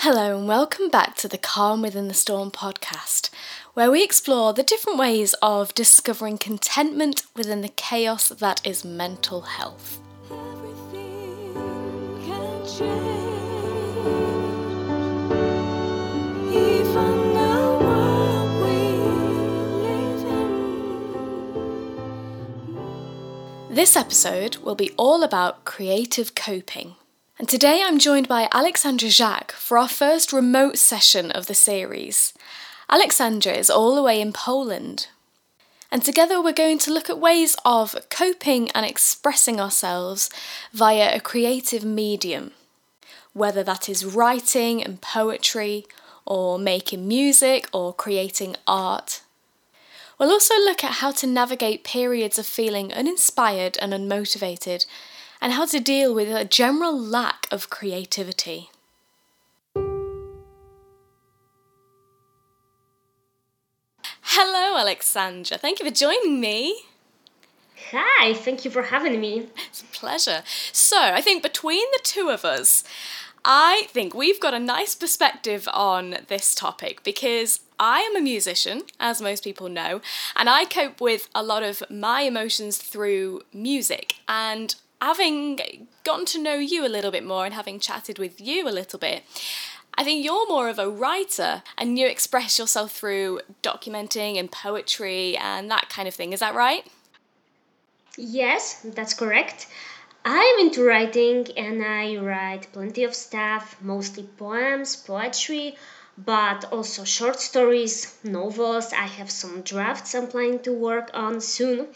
Hello, and welcome back to the Calm Within the Storm podcast, where we explore the different ways of discovering contentment within the chaos that is mental health. This episode will be all about creative coping. And today I'm joined by Aleksandra Zak for our first remote session of the series. Aleksandra is all the way in Poland. And together we're going to look at ways of coping and expressing ourselves via a creative medium, whether that is writing and poetry, or making music, or creating art. We'll also look at how to navigate periods of feeling uninspired and unmotivated and how to deal with a general lack of creativity. Hello, Aleksandra. Thank you for joining me. Hi, thank you for having me. It's a pleasure. So, I think between the two of us, I think we've got a nice perspective on this topic because I am a musician, as most people know, and I cope with a lot of my emotions through music. And having gotten to know you a little bit more and having chatted with you a little bit, I think you're more of a writer and you express yourself through documenting and poetry and that kind of thing. Is that right? Yes, that's correct. I'm into writing and I write plenty of stuff, mostly poems, poetry, but also short stories, novels. I have some drafts I'm planning to work on soon.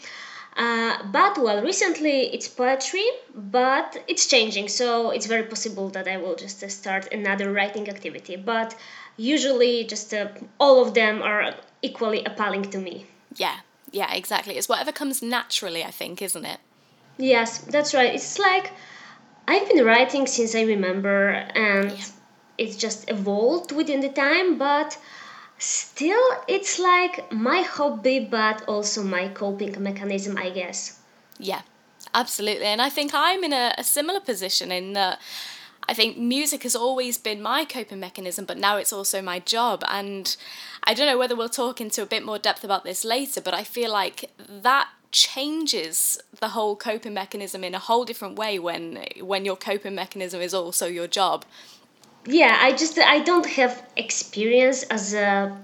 Uh, but well, recently it's poetry, but it's changing, so it's very possible that I will just uh, start another writing activity. But usually, just uh, all of them are equally appalling to me. Yeah, yeah, exactly. It's whatever comes naturally, I think, isn't it? Yes, that's right. It's like I've been writing since I remember, and yeah. it's just evolved within the time, but still it's like my hobby but also my coping mechanism i guess. Yeah absolutely. And i think i'm in a, a, similar position in that i think music has always been my coping mechanism but now it's also my job. And i don't know whether we'll talk into a bit more depth about this later but i feel like that changes the whole coping mechanism in a whole different way when when your coping mechanism is also your job yeah i just i don't have experience as a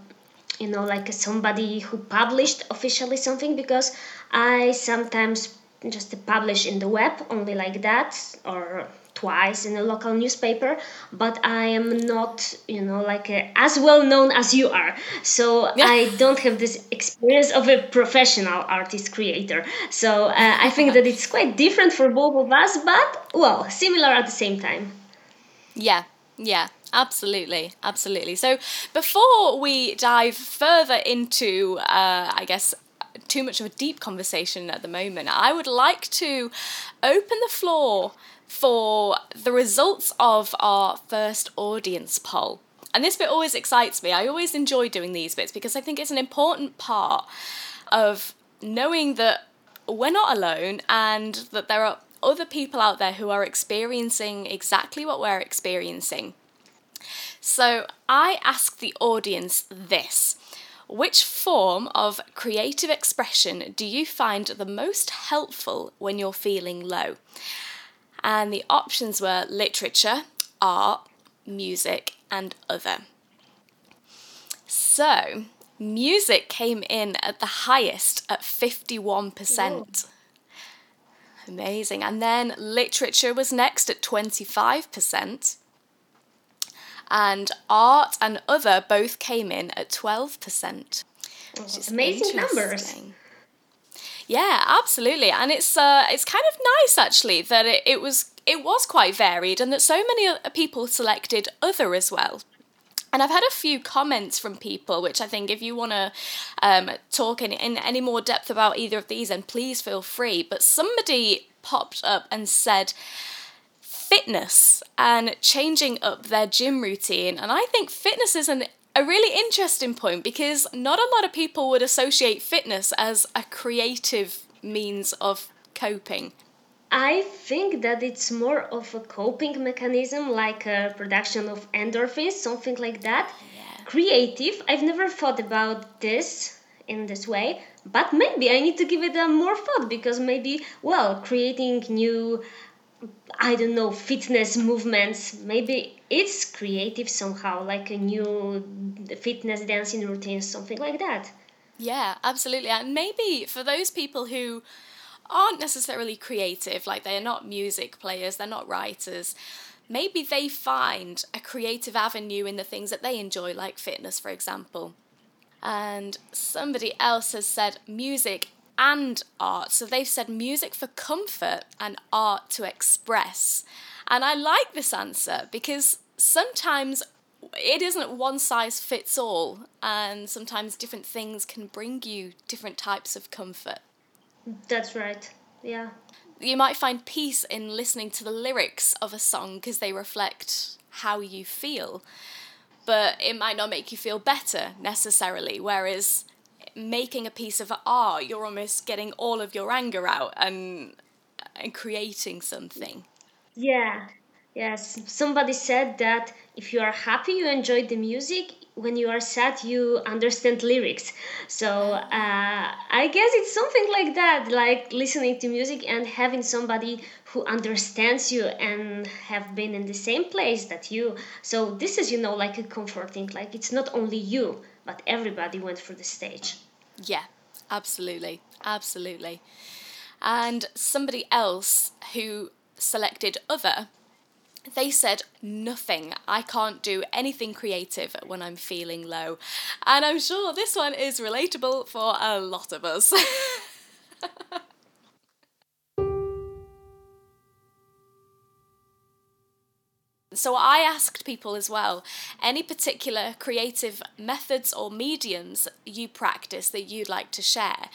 you know like somebody who published officially something because i sometimes just publish in the web only like that or twice in a local newspaper but i am not you know like a, as well known as you are. So yeah. i don't have this experience of a professional artist creator. So uh, i think that it's quite different for both of us but well similar at the same time. Yeah yeah, absolutely, absolutely. So before we dive further into, uh, I guess, too much of a deep conversation at the moment, I would like to open the floor for the results of our first audience poll. And this bit always excites me. I always enjoy doing these bits because I think it's an important part of knowing that we're not alone and that there are other people out there who are experiencing exactly what we're experiencing. So I ask the audience this. Which form of creative expression do you find the most helpful when you're feeling low? And the options were literature, art, music, and other. So, music came in at the highest at 51%. Amazing. And then literature was next at 25%. And art and other both came in at 12%. Which is amazing numbers. Yeah, absolutely. And it's uh, it's kind of nice actually that it, it was it was quite varied and that so many people selected other as well. And I've had a few comments from people, which I think if you want to um, talk in, in any more depth about either of these, then please feel free. But somebody popped up and said, fitness and changing up their gym routine. And I think fitness is an, a really interesting point because not a lot of people would associate fitness as a creative means of coping. I think that it's more of a coping mechanism, like a production of endorphins, something like that. Yeah. Creative. I've never thought about this in this way, but maybe I need to give it a more thought because maybe, well, creating new, I don't know, fitness movements, maybe it's creative somehow, like a new fitness dancing routine, something like that. Yeah, absolutely. And maybe for those people who aren't necessarily creative, like they're not music players, they're not writers, maybe they find a creative avenue in the things that they enjoy, like fitness, for example. And somebody else has said music and art. So they've said music for comfort and art to express. And I like this answer because sometimes it isn't one size fits all, and sometimes different things can bring you different types of comfort. That's right. Yeah. You might find peace in listening to the lyrics of a song because they reflect how you feel, but it might not make you feel better necessarily. Whereas making a piece of art, you're almost getting all of your anger out and and creating something. Yeah. Yes. Somebody said that if you are happy, you enjoy the music. When you are sad you understand lyrics. So uh, i guess it's something like that like listening to music and having somebody who understands you and have been in the same place that you. So this is you know like a comforting like it's not only you but everybody went through the stage. Yeah absolutely absolutely. And somebody else who selected other they said nothing. I can't do anything creative when I'm feeling low. And I'm sure this one is relatable for a lot of us. So I asked people as well any particular creative methods or mediums you practice that you'd like to share.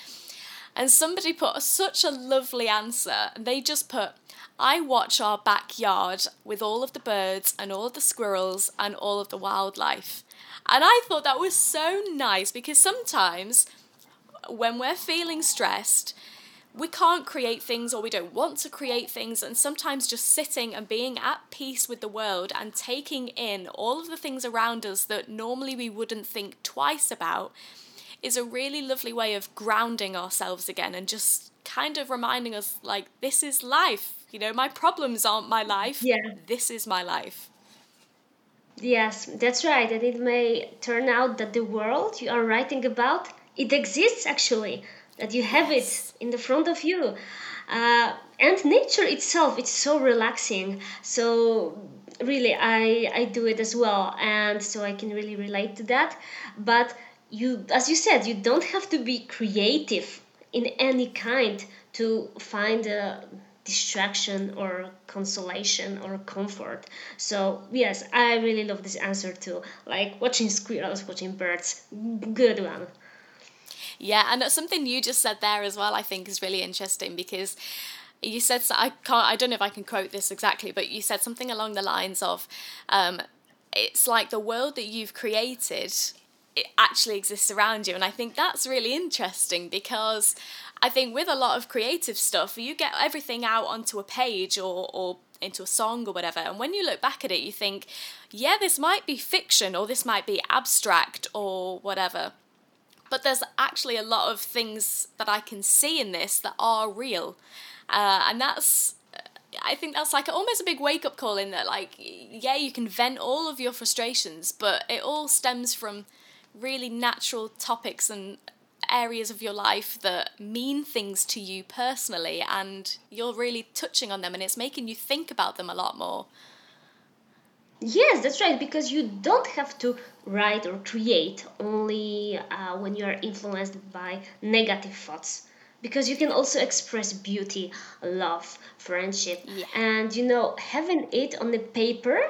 And somebody put such a lovely answer. And They just put I watch our backyard with all of the birds and all of the squirrels and all of the wildlife. And I thought that was so nice because sometimes when we're feeling stressed, we can't create things or we don't want to create things, and sometimes just sitting and being at peace with the world and taking in all of the things around us that normally we wouldn't think twice about is a really lovely way of grounding ourselves again and just kind of reminding us like this is life. You know my problems aren't my life. Yeah. This is my life. Yes that's right. And it may turn out that the world you are writing about it exists actually that you have yes. it in the front of you. Uh, and nature itself it's so relaxing. So really i i do it as well. And so i can really relate to that. But you as you said you don't have to be creative in any kind to find a distraction or consolation or comfort. So yes i really love this answer too. Like watching squirrels watching birds good one. Yeah and something you just said there as well i think is really interesting because you said i can't i don't know if i can quote this exactly but you said something along the lines of um, it's like the world that you've created it actually exists around you and i think that's really interesting because I think with a lot of creative stuff, you get everything out onto a page or, or into a song or whatever. And when you look back at it, you think, yeah, this might be fiction or this might be abstract or whatever. But there's actually a lot of things that I can see in this that are real. Uh, and that's I think that's like almost a big wake up call in that, like, yeah, you can vent all of your frustrations, but it all stems from really natural topics and areas of your life that mean things to you personally, and you're really touching on them, and it's making you think about them a lot more. Yes, that's right, because you don't have to write or create only uh, when you are influenced by negative thoughts. Because you can also express beauty, love, friendship, Yeah. and you know, having it on the paper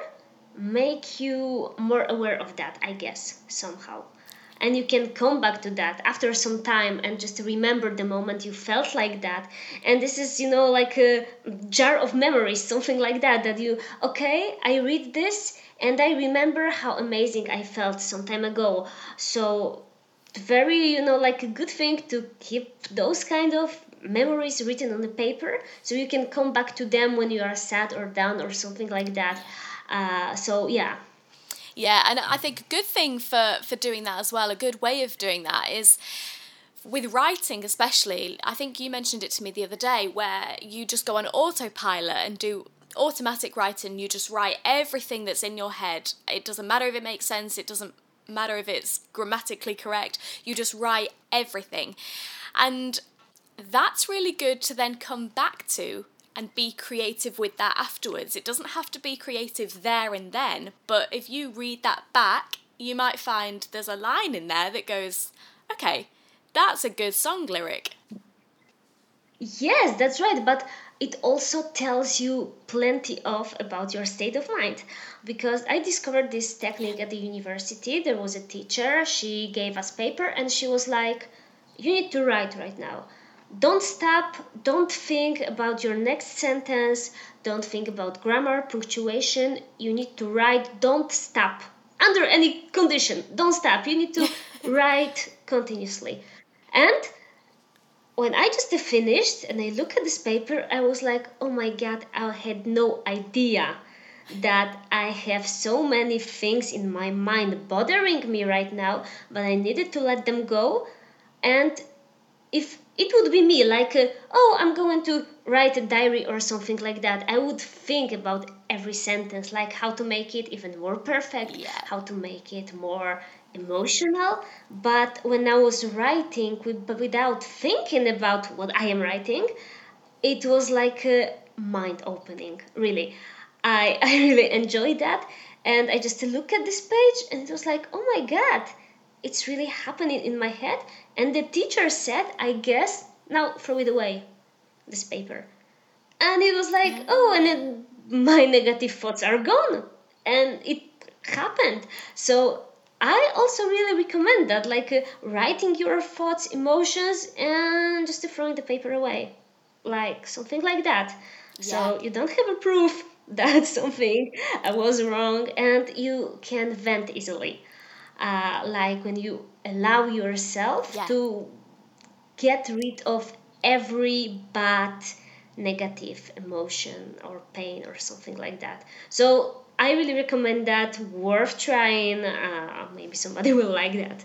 make you more aware of that, I guess, somehow. And you can come back to that after some time and just remember the moment you felt like that. And this is, you know, like a jar of memories, something like that. That you, okay, I read this and I remember how amazing I felt some time ago. So, very, you know, like a good thing to keep those kind of memories written on the paper so you can come back to them when you are sad or down or something like that. Uh, so, yeah. Yeah, and I think a good thing for for doing that as well, a good way of doing that is with writing especially. I think you mentioned it to me the other day where you just go on autopilot and do automatic writing, you just write everything that's in your head. It doesn't matter if it makes sense, it doesn't matter if it's grammatically correct. You just write everything. And that's really good to then come back to and be creative with that afterwards. It doesn't have to be creative there and then, but if you read that back, you might find there's a line in there that goes, okay, that's a good song lyric. Yes, that's right, but it also tells you plenty of about your state of mind because I discovered this technique at the university. There was a teacher, she gave us paper and she was like, "You need to write right now. Don't stop, don't think about your next sentence, don't think about grammar, punctuation. You need to write, don't stop. Under any condition, don't stop. You need to write continuously." And when I just finished and I look at this paper, I was like, oh my god, I had no idea that I have so many things in my mind bothering me right now, but I needed to let them go. And if it would be me, like, uh, oh, I'm going to write a diary or something like that, I would think about every sentence, like how to make it even more perfect, Yeah. how to make it more emotional. But when I was writing with, without thinking about what I am writing, it was like a mind opening, really. I, I really enjoyed that. And I just look at this page and it was like, oh my god, it's really happening in my head. And the teacher said, I guess, now throw it away, this paper. And it was like, oh, and then my negative thoughts are gone. And it happened. So I also really recommend that, like uh, writing your thoughts, emotions, and just throwing the paper away. Like something like that. So you don't have a proof that something uh, was wrong and you can vent easily. Uh, like when you allow yourself Yeah. to get rid of every bad negative emotion or pain or something like that. So I really recommend that. Worth trying. Uh, maybe somebody will like that.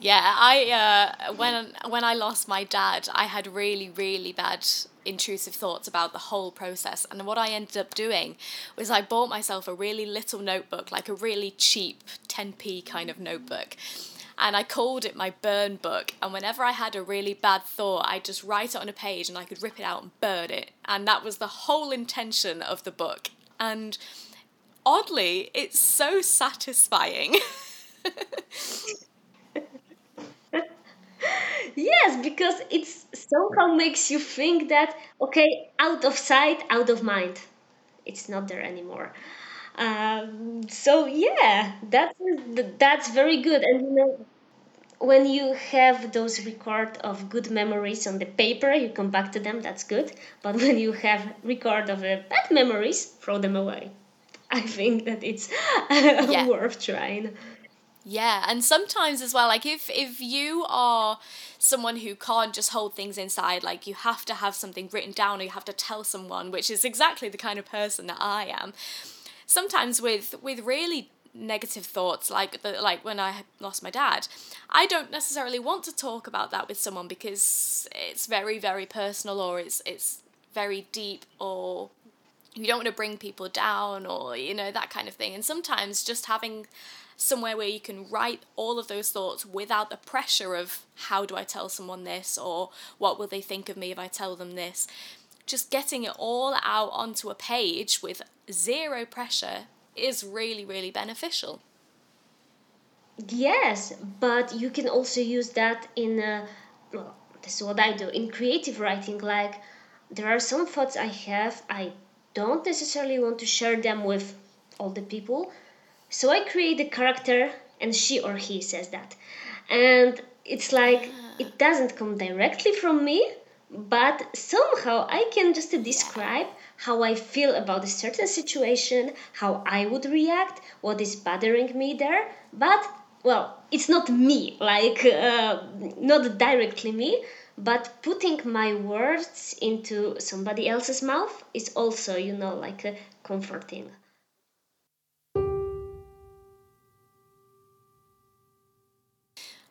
Yeah, I uh, when when I lost my dad, I had really really bad intrusive thoughts about the whole process. And what I ended up doing was I bought myself a really little notebook, like a really cheap 10p kind of notebook. And I called it my burn book. And whenever I had a really bad thought, I'd just write it on a page and I could rip it out and burn it. And that was the whole intention of the book. And oddly, it's so satisfying. Yes, because it's somehow makes you think that okay, out of sight, out of mind. It's not there anymore. Um, so yeah, that's that's very good. And you know, when you have those record of good memories on the paper, you come back to them. That's good. But when you have record of uh, bad memories, throw them away. I think that it's Yeah. worth trying. Yeah, and sometimes as well, like if if you are someone who can't just hold things inside, like you have to have something written down or you have to tell someone, which is exactly the kind of person that I am. Sometimes with with really negative thoughts like the like when I lost my dad, I don't necessarily want to talk about that with someone because it's very very personal or it's it's very deep or you don't want to bring people down or you know that kind of thing and sometimes just having somewhere where you can write all of those thoughts without the pressure of how do I tell someone this? or what will they think of me if I tell them this? Just getting it all out onto a page with zero pressure is really really beneficial. Yes but you can also use that in uh, well this is what I do in creative writing. Like there are some thoughts I have I don't necessarily want to share them with all the people. So I create a character and she or he says that. And it's like it doesn't come directly from me, but somehow I can just describe how I feel about a certain situation, how I would react, what is bothering me there. But well, it's not me, like uh, not directly me, but putting my words into somebody else's mouth is also you know like uh, comforting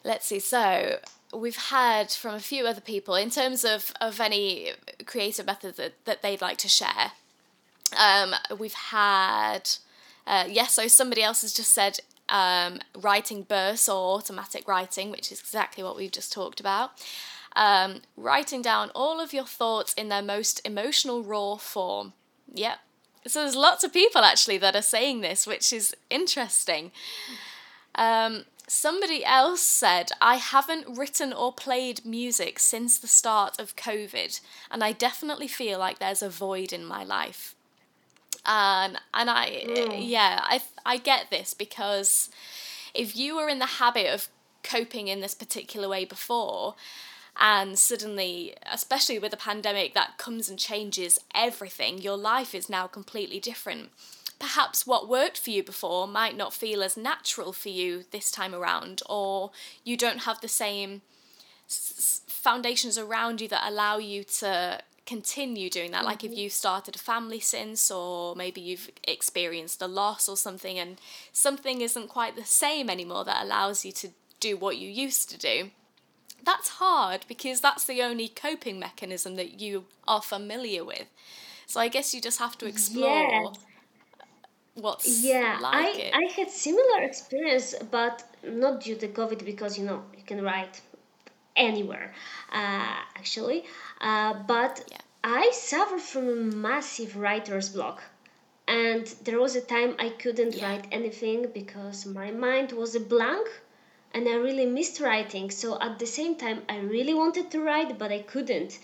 let's see so we've had from a few other people in terms of, of any creative methods that, that they'd like to share um, we've had uh, yes so somebody else has just said um, writing bursts or automatic writing which is exactly what we've just talked about um, writing down all of your thoughts in their most emotional, raw form. Yep. So there's lots of people actually that are saying this, which is interesting. Um, somebody else said, I haven't written or played music since the start of COVID, and I definitely feel like there's a void in my life. And and I, mm. yeah, I, I get this because if you were in the habit of coping in this particular way before, and suddenly especially with a pandemic that comes and changes everything your life is now completely different perhaps what worked for you before might not feel as natural for you this time around or you don't have the same s- foundations around you that allow you to continue doing that like if mm-hmm. you've started a family since or maybe you've experienced a loss or something and something isn't quite the same anymore that allows you to do what you used to do that's hard because that's the only coping mechanism that you are familiar with. So I guess you just have to explore yeah. What's yeah. like I it. I had similar experience, but not due to COVID because you know you can write anywhere, uh, actually. Uh, but yeah. I suffered from a massive writer's block. And there was a time I couldn't yeah. write anything because my mind was a blank and I really missed writing. So at the same time, I really wanted to write, but I couldn't.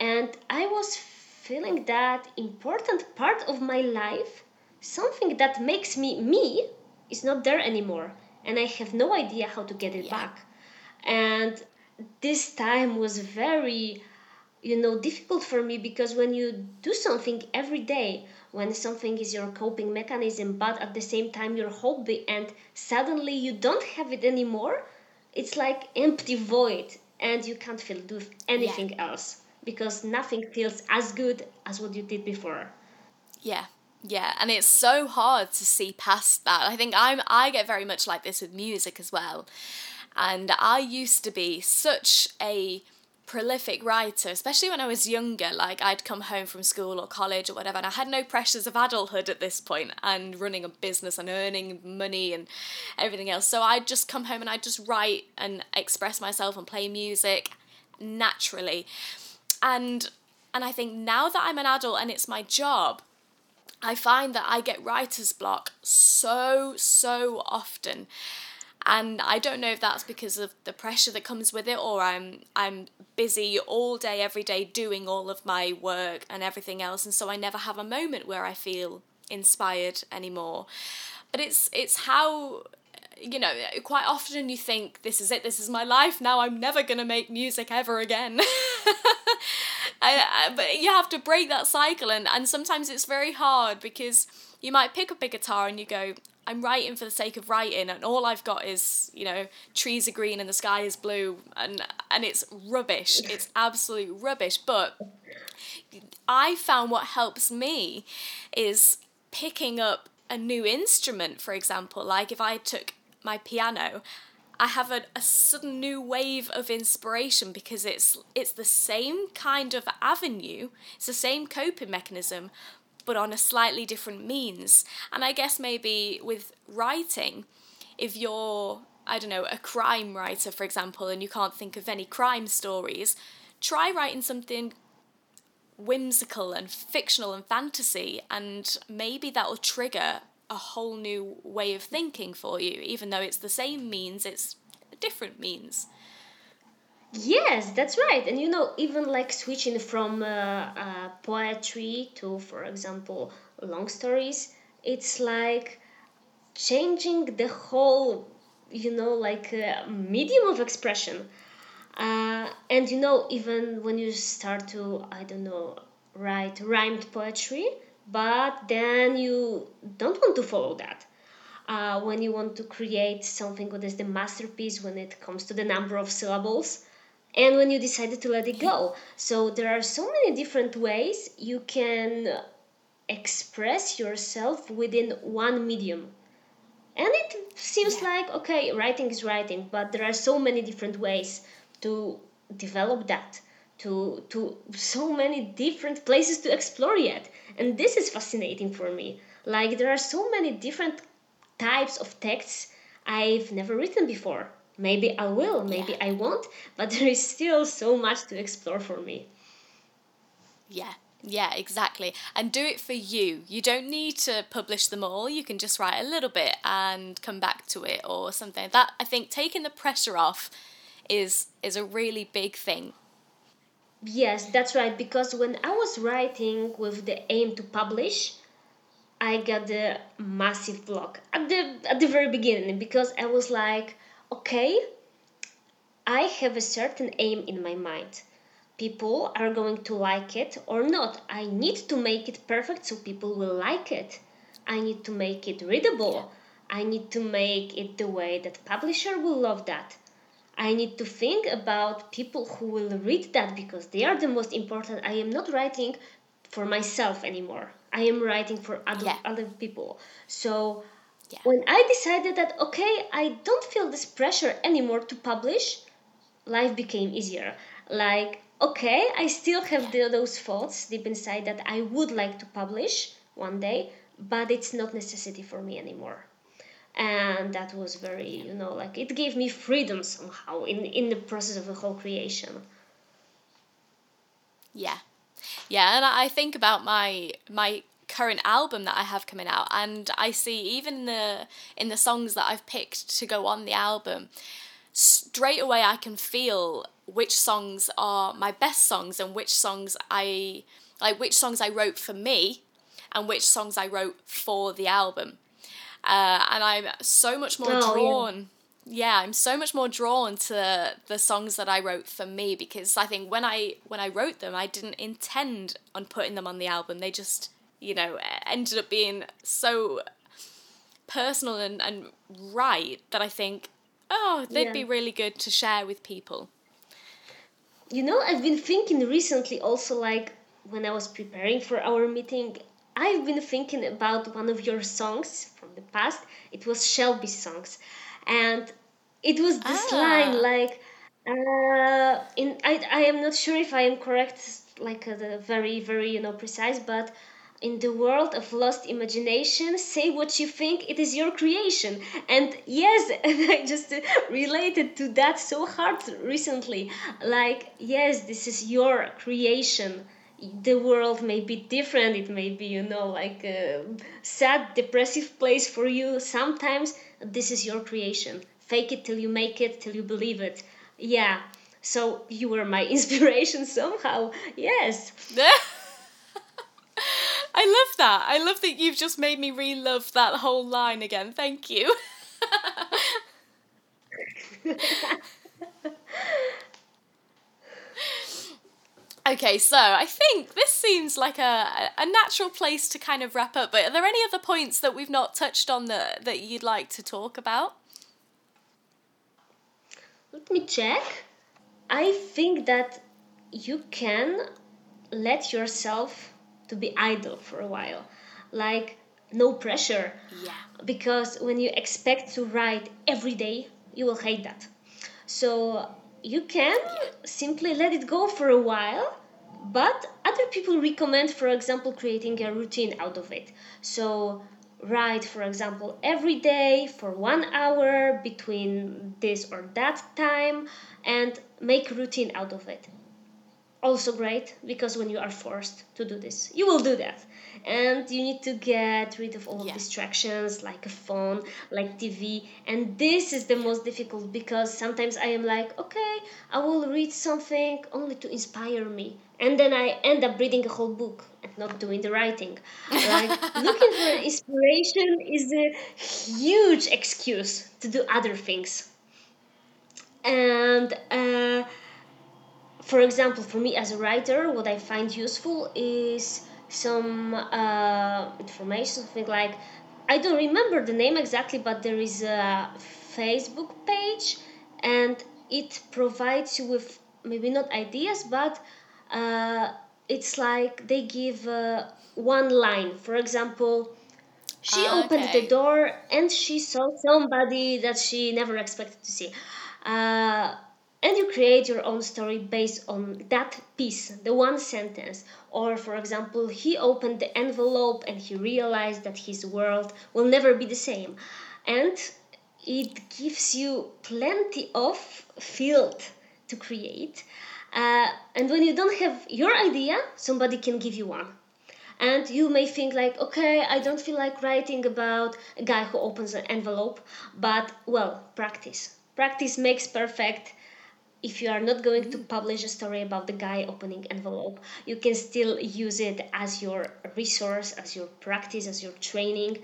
And I was feeling that important part of my life, something that makes me me, is not there anymore. And I have no idea how to get it yeah. back. And this time was very, you know, difficult for me because when you do something every day, when something is your coping mechanism but at the same time your hobby and suddenly you don't have it anymore it's like empty void and you can't feel do anything yeah. else because nothing feels as good as what you did before yeah yeah and it's so hard to see past that i think i'm i get very much like this with music as well and i used to be such a prolific writer, especially when I was younger. Like I'd come home from school or college or whatever, and I had no pressures of adulthood at this point and running a business and earning money and everything else. So I'd just come home and I'd just write and express myself and play music naturally. And and I think now that I'm an adult and it's my job, I find that I get writer's block so, so often. And I don't know if that's because of the pressure that comes with it or I'm I'm busy all day every day doing all of my work and everything else. And so I never have a moment where I feel inspired anymore. But it's it's how you know quite often you think this is it. This is my life. Now i'm never going to make music ever again I, I, but you have to break that cycle and, and sometimes it's very hard because you might pick up a guitar and you go I'm writing for the sake of writing, and all I've got is you know trees are green and the sky is blue, and and it's rubbish. It's absolute rubbish. But I found what helps me is picking up a new instrument, for example. Like if I took my piano, I have a, a sudden new wave of inspiration because it's it's the same kind of avenue, it's the same coping mechanism, but on a slightly different means. And I guess maybe with writing, if you're I don't know, a crime writer, for example, and you can't think of any crime stories, try writing something whimsical and fictional and fantasy, and maybe that will trigger a whole new way of thinking for you, even though it's the same means, it's a different means. Yes, that's right. And you know, even like switching from uh, uh, poetry to, for example, long stories, it's like changing the whole, you know, like uh, medium of expression. Uh, and you know, even when you start to, I don't know, write rhymed poetry, but then you don't want to follow that. Uh, when you want to create something that is the masterpiece when it comes to the number of syllables, and when you decided to let it go. So there are so many different ways you can express yourself within one medium. And it seems yeah. like, okay, writing is writing, but there are so many different ways to develop that to to so many different places to explore yet and this is fascinating for me like there are so many different types of texts i've never written before maybe i will maybe yeah. i won't but there is still so much to explore for me yeah yeah, exactly. And do it for you. You don't need to publish them all. You can just write a little bit and come back to it or something. That I think taking the pressure off is is a really big thing Yes, that's right. Because when I was writing with the aim to publish, I got the massive block at the at the very beginning because I was like, okay, I have a certain aim in my mind. People are going to like it or not. I need to make it perfect so people will like it. I need to make it readable. I need to make it the way that publisher will love that. I need to think about people who will read that because they are the most important. I am not writing for myself anymore. I am writing for other yeah. other people. So yeah. when I decided that okay, I don't feel this pressure anymore to publish, life became easier. Like okay, I still have the, those thoughts deep inside that I would like to publish one day, but it's not necessity for me anymore and that was very you know like it gave me freedom somehow in in the process of the whole creation. Yeah. Yeah and i think about my my current album that i have coming out and i see even the in the songs that i've picked to go on the album straight away i can feel which songs are my best songs and which songs i like which songs i wrote for me and which songs i wrote for the album uh, and I'm so much more oh, drawn. Yeah. yeah, I'm so much more drawn to the songs that I wrote for me because I think when I when I wrote them, I didn't intend on putting them on the album. They just, you know, ended up being so personal and, and right that I think, oh, they'd yeah. be really good to share with people. You know, I've been thinking recently also like when I was preparing for our meeting, I've been thinking about one of your songs from the past. It was Shelby's songs, and it was this ah. line like, uh, in I I am not sure if I am correct, like uh, the very very you know precise, but in the world of lost imagination say what you think it is your creation and yes and i just related to that so hard recently like yes this is your creation the world may be different it may be you know like a sad depressive place for you. Sometimes this is your creation. Fake it till you make it till you believe it. Yeah. So you were my inspiration somehow. Yes. I love that. I love that you've just made me re-love that whole line again. Thank you Okay, so I think this seems like a, a natural place to kind of wrap up, but are there any other points that we've not touched on that, that you'd like to talk about? Let me check. I think that you can let yourself to be idle for a while. Like no pressure. Yeah. Because when you expect to write every day, you will hate that. So you can simply let it go for a while, but other people recommend, for example, creating a routine out of it. So write, for example, every day for one hour between this or that time and make routine out of it also great because when you are forced to do this you will do that and you need to get rid of all yeah. distractions like a phone like tv and this is the most difficult because sometimes i am like okay i will read something only to inspire me. And then i end up reading a whole book and not doing the writing. Like looking for inspiration is a huge excuse to do other things. And uh, for example, for me as a writer, what I find useful is some uh, information, something like I don't remember the name exactly, but there is a Facebook page and it provides you with maybe not ideas, but uh, it's like they give uh, one line. For example, she ah, opened the door and she saw somebody that she never expected to see. Uh, and you create your own story based on that piece, the one sentence. Or, for example, he opened the envelope and he realized that his world will never be the same. And it gives you plenty of field to create. Uh, and when you don't have your idea, somebody can give you one. And you may think like, okay, I don't feel like writing about a guy who opens an envelope, but well, practice. Practice makes perfect if you are not going to publish a story about the guy opening envelope you can still use it as your resource as your practice as your training.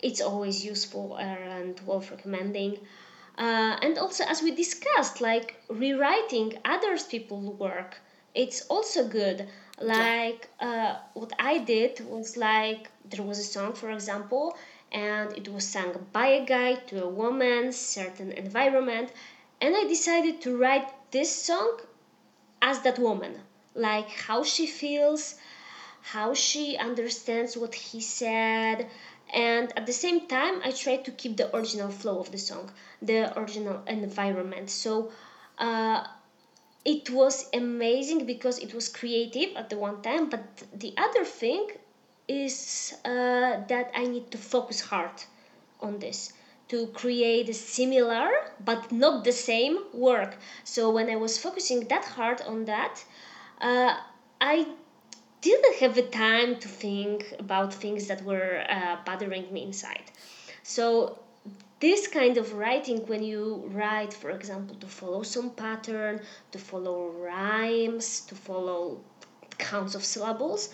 It's always useful and worth recommending. Uh, and also as we discussed like rewriting others people's work it's also good. Like uh, what i did was like there was a song for example and it was sung by a guy to a woman certain environment and i decided to write this song as that woman. Like how she feels how she understands what he said. And at the same time i try to keep the original flow of the song the original environment. So uh, it was amazing because it was creative at the one time but the other thing is uh, that i need to focus hard on this to create a similar but not the same work. So when I was focusing that hard on that, uh, I didn't have the time to think about things that were uh, bothering me inside. So this kind of writing when you write for example to follow some pattern to follow rhymes to follow counts of syllables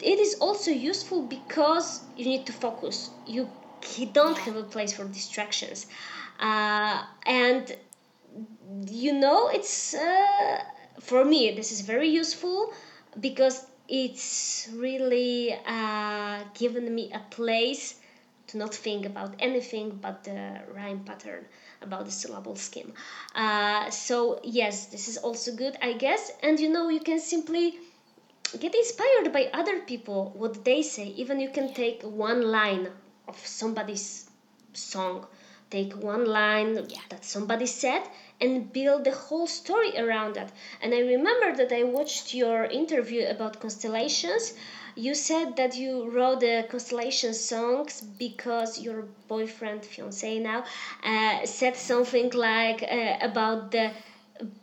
it is also useful because you need to focus you he don't have a place for distractions. Uh, and you know it's uh, for me this is very useful because it's really uh, given me a place to not think about anything but the rhyme pattern about the syllable scheme. Uh, so yes this is also good i guess. And you know you can simply get inspired by other people what they say. Even you can take one line of somebody's song. Take one line yeah. that somebody said and build the whole story around that. And i remember that i watched your interview about constellations. You said that you wrote the constellation songs because your boyfriend fiance now uh, said something like uh, about the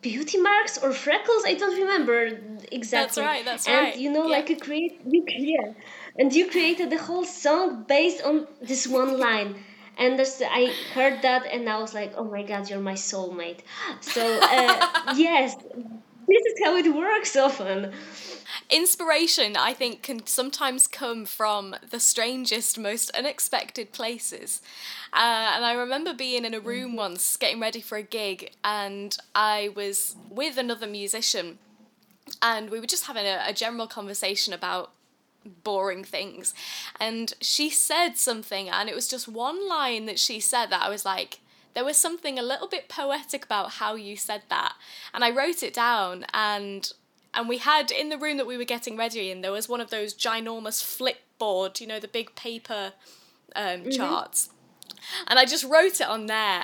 beauty marks or freckles? I don't remember exactly. that's right that's and right. you know yeah. like a create yeah and you created the whole song based on this one line and I heard that and I was like, oh my god, you're my soulmate. So uh, yes, this is how it works often. Inspiration, I think, can sometimes come from the strangest, most unexpected places. Uh, and I remember being in a room mm-hmm. once, getting ready for a gig, and I was with another musician, and we were just having a, a general conversation about boring things. And she said something, and it was just one line that she said that I was like, there was something a little bit poetic about how you said that. And I wrote it down, and and we had in the room that we were getting ready in, there was one of those ginormous flip board, you know, the big paper um, mm-hmm. charts. And I just wrote it on there.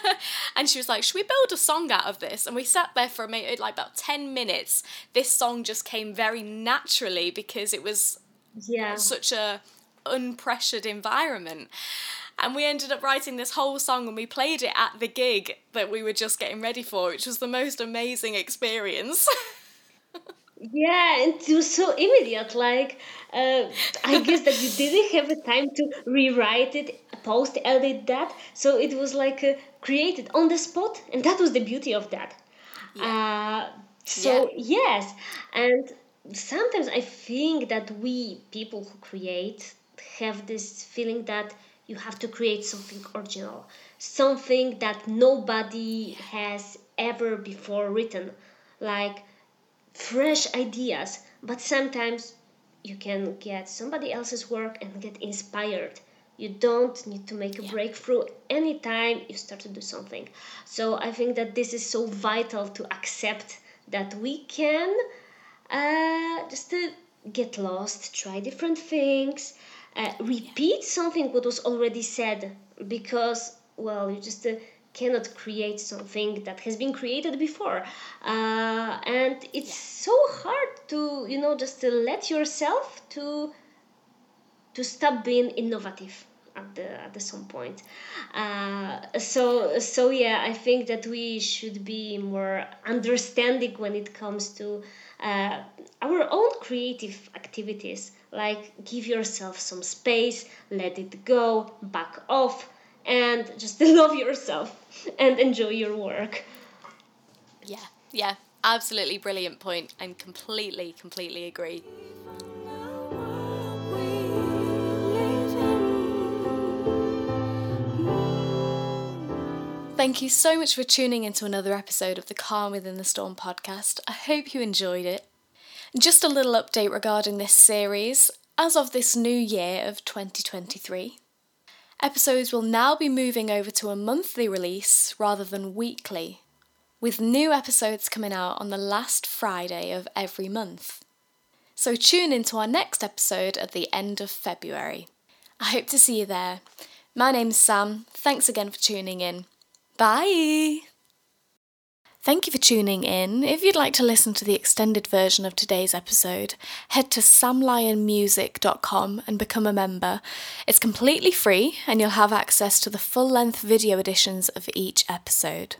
and she was like, Should we build a song out of this? And we sat there for maybe like about 10 minutes. This song just came very naturally because it was yeah. such a unpressured environment. And we ended up writing this whole song and we played it at the gig that we were just getting ready for, which was the most amazing experience. yeah, and it was so immediate. Like, uh, I guess that you didn't have the time to rewrite it, post edit that. So it was like uh, created on the spot, and that was the beauty of that. Yeah. Uh, so, yeah. yes, and sometimes I think that we people who create have this feeling that you have to create something original, something that nobody has ever before written, like fresh ideas. But sometimes you can get somebody else's work and get inspired. You don't need to make a yeah. breakthrough anytime you start to do something. So I think that this is so vital to accept that we can uh, just to get lost, try different things, uh, repeat something what was already said because well you just uh, cannot create something that has been created before. Uh, and it's so hard to you know just to let yourself to to stop being innovative at the at the some point. Uh, so so yeah i think that we should be more understanding when it comes to uh, our own creative activities. Like give yourself some space let it go back off and just love yourself and enjoy your work yeah yeah absolutely brilliant point and completely completely agree Thank you so much for tuning into another episode of the Calm Within the Storm podcast. I hope you enjoyed it. Just a little update regarding this series. As of this new year of 2023, episodes will now be moving over to a monthly release rather than weekly, with new episodes coming out on the last Friday of every month. So tune into our next episode at the end of February. I hope to see you there. My name's Sam. Thanks again for tuning in. Bye! Thank you for tuning in. If you'd like to listen to the extended version of today's episode, head to samlyonmusic.com and become a member. It's completely free and you'll have access to the full length video editions of each episode.